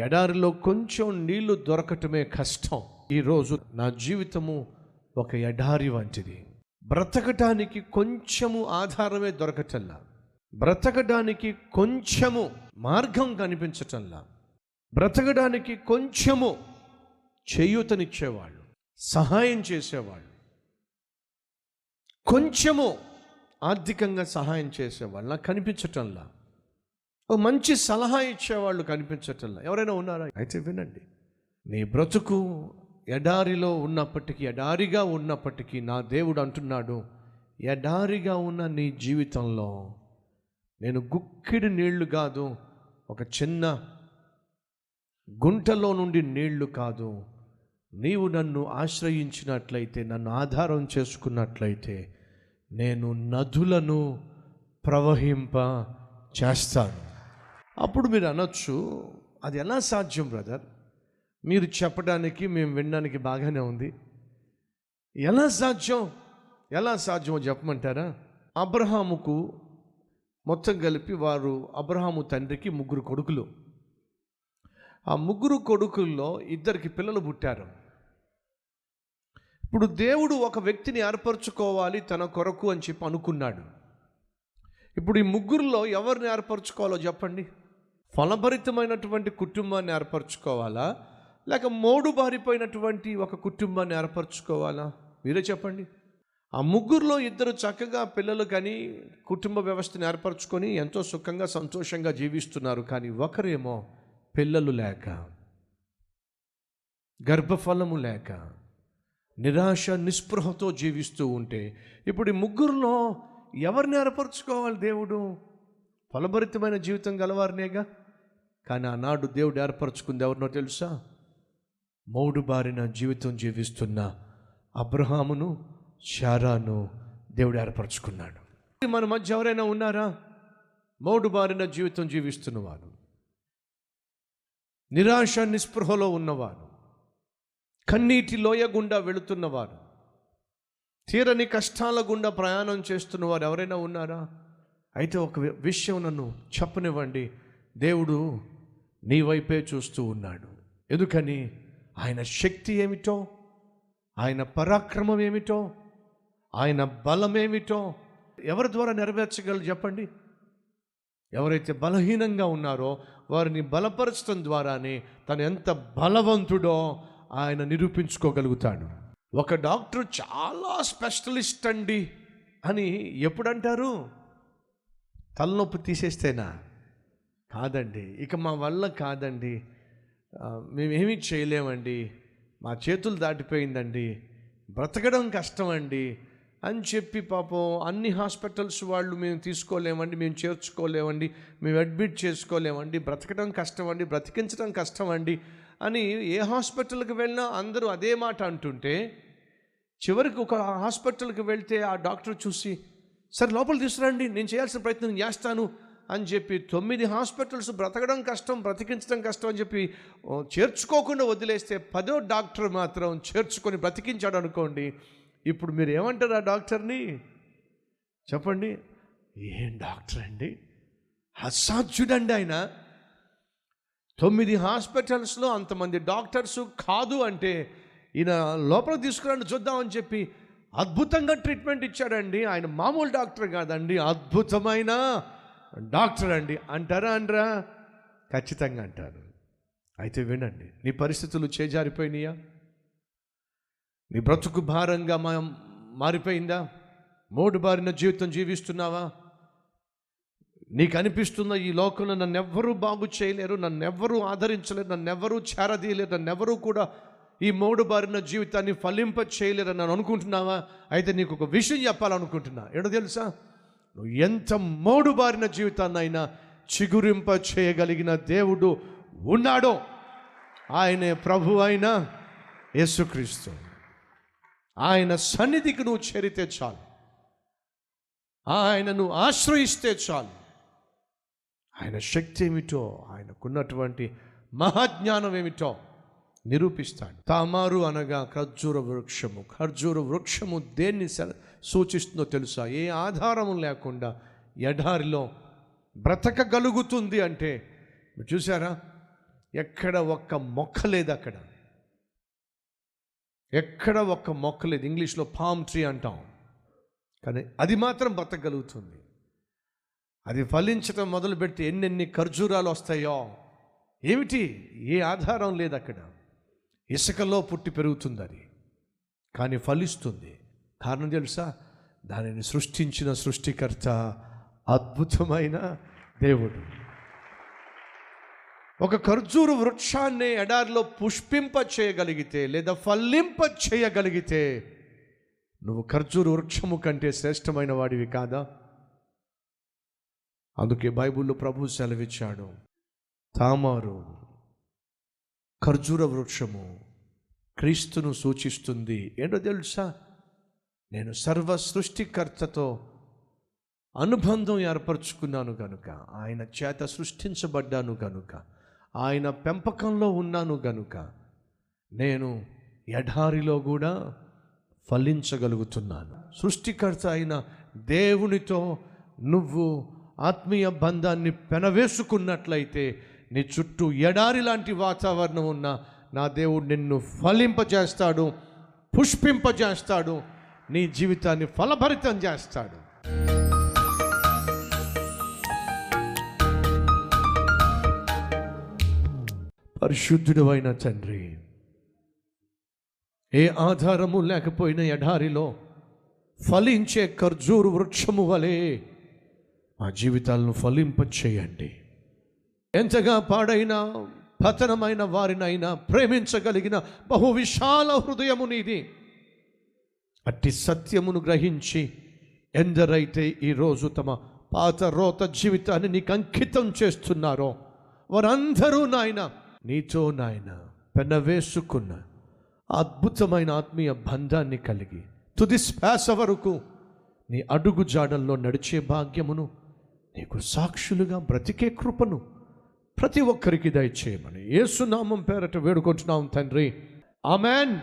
ఎడారిలో కొంచెం నీళ్ళు దొరకటమే కష్టం. ఈరోజు నా జీవితము ఒక ఎడారి వంటిది. బ్రతకటానికి కొంచెము ఆధారమే దొరకటల్లా బ్రతకడానికి కొంచెము మార్గం కనిపించటంలా. బ్రతకడానికి కొంచెము చేయూతనిచ్చేవాళ్ళు సహాయం చేసేవాళ్ళు కొంచెము ఆర్థికంగా సహాయం చేసేవాళ్ళు నాకు కనిపించటంలా. ఓ మంచి సలహా ఇచ్చేవాళ్ళు కనిపించటంలా. ఎవరైనా ఉన్నారా? అయితే వినండి. నీ బ్రతుకు ఎడారిలో ఉన్నప్పటికీ ఎడారిగా ఉన్నప్పటికీ నా దేవుడు అంటున్నాడు ఎడారిగా ఉన్న నీ జీవితంలో నేను గుక్కిడి నీళ్ళు కాదు ఒక చిన్న గుంటలో నుండి నీళ్ళు కాదు నీవు నన్ను ఆశ్రయించినట్లయితే నన్ను ఆధారం చేసుకున్నట్లయితే నేను నదులను ప్రవహింప చేస్తాను అప్పుడు మీరు అనొచ్చు అది ఎలా సాధ్యం బ్రదర్? మీరు చెప్పడానికి మేము వినడానికి బాగానే ఉంది. ఎలా సాధ్యం? ఎలా సాధ్యమో చెప్పమంటారా? అబ్రహాముకు మొత్తం కలిపి వారు అబ్రహాము తండ్రికి ముగ్గురు కొడుకులు. ఆ ముగ్గురు కొడుకుల్లో ఇద్దరికి పిల్లలు పుట్టారు. ఇప్పుడు దేవుడు ఒక వ్యక్తిని ఏర్పరచుకోవాలి తన కొరకు అని చెప్పి అనుకున్నాడు. ఇప్పుడు ఈ ముగ్గురులో ఎవరిని ఏర్పరచుకోవాలో చెప్పండి. ఫలభరితమైనటువంటి కుటుంబాన్ని ఏర్పరచుకోవాలా? లేక మోడు బారిపోయినటువంటి ఒక కుటుంబాన్ని ఏర్పరచుకోవాలా? మీరే చెప్పండి. ఆ ముగ్గురులో ఇద్దరు చక్కగా పిల్లలు కానీ కుటుంబ వ్యవస్థను ఏర్పరచుకొని ఎంతో సుఖంగా సంతోషంగా జీవిస్తున్నారు. కానీ ఒకరేమో పిల్లలు లేక గర్భఫలము లేక నిరాశ నిస్పృహతో జీవిస్తూ ఉంటే ఇప్పుడు ఈ ముగ్గురులో ఎవరిని ఏర్పరచుకోవాలి దేవుడు? ఫలభరితమైన జీవితం గలవారినేగా? కానీ ఆనాడు దేవుడు ఏర్పరచుకుంది ఎవరినో తెలుసా? మౌడు బారిన జీవితం జీవిస్తున్న అబ్రహామును శారాను దేవుడు ఏర్పరచుకున్నాడు. మన మధ్య ఎవరైనా ఉన్నారా? మౌడు బారిన జీవితం జీవిస్తున్నవారు నిరాశ నిస్పృహలో ఉన్నవారు కన్నీటి లోయ గుండా వెళుతున్నవారు తీరని కష్టాల గుండా ప్రయాణం చేస్తున్నవారు ఎవరైనా ఉన్నారా? అయితే ఒక విషయం నన్ను చెప్పనివ్వండి. దేవుడు నీ వైపే చూస్తూ ఉన్నాడు. ఎందుకని? ఆయన శక్తి ఏమిటో? ఆయన పరాక్రమం ఏమిటో? ఆయన బలం ఏమిటో? ఎవరి ద్వారా నెరవేర్చగలరు చెప్పండి? ఎవరైతే బలహీనంగా ఉన్నారో వారిని బలపరచడం ద్వారానే తను ఎంత బలవంతుడో ఆయన నిరూపించుకోగలుగుతాడు. ఒక డాక్టర్ చాలా స్పెషలిస్ట్ అండి అని ఎప్పుడంటారు? తలనొప్పి తీసేస్తేనా? కాదండి. ఇక మా వల్ల కాదండి. మేమేమి మేమేమీ చేయలేమండి. మా చేతులు దాటిపోయిందండి. బ్రతకడం కష్టం అండి అని చెప్పి పాపం అన్ని హాస్పిటల్స్ వాళ్ళు మేము తీసుకోలేమండి మేము చేర్చుకోలేమండి మేము అడ్మిట్ చేసుకోలేమండి. బ్రతకడం కష్టం అండి బ్రతికించడం కష్టం అండి అని ఏ హాస్పిటల్కి వెళ్ళినా అందరూ అదే మాట అంటుంటే చివరికి ఒక హాస్పిటల్కి వెళ్తే ఆ డాక్టర్ చూసి సరే లోపల తీసుకురండి నేను చేయాల్సిన ప్రయత్నం చేస్తాను. అని చెప్పి తొమ్మిది హాస్పిటల్స్ బ్రతకడం కష్టం బ్రతికించడం కష్టం అని చెప్పి చేర్చుకోకుండా వదిలేస్తే పదో డాక్టర్ మాత్రం చేర్చుకొని బ్రతికించాడు అనుకోండి. ఇప్పుడు మీరు ఏమంటారు ఆ డాక్టర్ని? చెప్పండి. ఏం డాక్టర్ అండి? అసాధ్యుడండి ఆయన. తొమ్మిది హాస్పిటల్స్లో అంతమంది డాక్టర్స్ కాదు అంటే ఈయన లోపల తీసుకురండి చూద్దామని చెప్పి అద్భుతంగా ట్రీట్మెంట్ ఇచ్చాడండి. ఆయన మామూలు డాక్టర్ కాదండి అద్భుతమైన డాక్టర్ అండి అంటారా అనరా ఖచ్చితంగా అంటారు. అయితే వినండి నీ పరిస్థితులు చేజారిపోయినాయా? నీ బ్రతుకు భారంగా మా మారిపోయిందా? మోడు బారిన జీవితం జీవిస్తున్నావా? నీకు అనిపిస్తున్న ఈ లోకంలో నన్ను ఎవ్వరూ బాగు చేయలేరు నన్ను ఎవ్వరూ ఆదరించలేరు నన్ను ఎవ్వరూ చేరదీయలేరు నన్ను ఎవరూ కూడా ఈ మోడు బారిన జీవితాన్ని ఫలింప చేయలేరు నన్ను అనుకుంటున్నావా? అయితే నీకు ఒక విషయం చెప్పాలనుకుంటున్నా. ఏడో తెలుసా? నువ్వు ఎంత మోడుబారిన జీవితాన్నైనా చిగురింప చేయగలిగిన దేవుడు ఉన్నాడో ఆయనే ప్రభు అయిన యేసుక్రీస్తు. ఆయన సన్నిధికి నువ్వు చేరితే చాలు. ఆయనను ఆశ్రయిస్తే చాలు. ఆయన శక్తి ఏమిటో ఆయనకున్నటువంటి మహాజ్ఞానం ఏమిటో నిరూపిస్తాడు. తామారు అనగా ఖర్జూర వృక్షము. ఖర్జూర వృక్షము దేన్ని సెల- సూచిస్తుందో తెలుసా? ఏ ఆధారం లేకుండా ఎడారిలో బ్రతకగలుగుతుంది అంటే మీరు చూసారా ఎక్కడ ఒక్క మొక్క లేదు అక్కడ. ఎక్కడ ఒక్క మొక్క లేదు. ఇంగ్లీష్లో పామ్ ట్రీ అంటాం. కానీ అది మాత్రం బ్రతకగలుగుతుంది. అది ఫలించడం మొదలు పెడితే ఎన్నెన్ని ఖర్జూరాలు వస్తాయో. ఏమిటి? ఏ ఆధారం లేదు అక్కడ. ఇసుకలో పుట్టి పెరుగుతుంది అది. కానీ ఫలిస్తుంది. కారణం తెలుసా? దానిని సృష్టించిన సృష్టికర్త అద్భుతమైన దేవుడు. ఒక ఖర్జూరు వృక్షాన్ని ఎడారిలో పుష్పింప చేయగలిగితే లేదా ఫలింప చేయగలిగితే నువ్వు ఖర్జూరు వృక్షము కంటే శ్రేష్టమైన వాడివి కాదా? అందుకే బైబిల్లో ప్రభు సెలవిచ్చాడు. తామారు ఖర్జూర వృక్షము క్రీస్తును సూచిస్తుంది. ఏంటో తెలుసా? నేను సర్వ సృష్టికర్తతో అనుబంధం ఏర్పరచుకున్నాను కనుక ఆయన చేత సృష్టించబడ్డాను కనుక ఆయన పెంపకంలో ఉన్నాను గనుక నేను ఎడారిలో కూడా ఫలించగలుగుతున్నాను. సృష్టికర్త అయిన దేవునితో నువ్వు ఆత్మీయ బంధాన్ని పెనవేసుకున్నట్లయితే నీ చుట్టూ ఎడారి లాంటి వాతావరణం ఉన్న నా దేవుడు నిన్ను ఫలింపజేస్తాడు పుష్పింపజేస్తాడు నీ జీవితాన్ని ఫలభరితం చేస్తాడు. పరిశుద్ధుడు అయిన తండ్రి ఏ ఆధారము లేకపోయిన ఎడారిలో ఫలించే ఖర్జూరు వృక్షము వలె మా జీవితాలను ఫలింపచేయండి. ఎంతగా పాడైన పతనమైన వారినైనా ప్రేమించగలిగిన బహు విశాల హృదయము నీది. అట్టి సత్యమును గ్రహించి ఎందరైతే ఈరోజు తమ పాత రోత జీవితాన్ని నీకు అంకితం చేస్తున్నారో వారందరూ నాయన నీతో నాయన పెనవేసుకున్న అద్భుతమైన ఆత్మీయ బంధాన్ని కలిగి తుది శ్వాస వరకు నీ అడుగు జాడల్లో నడిచే భాగ్యమును నీకు సాక్షులుగా బ్రతికే కృపను ప్రతి ఒక్కరికి దయచేయమని ఏసునామం పేరట వేడుకుంటున్నాం తండ్రి. ఆమెన్.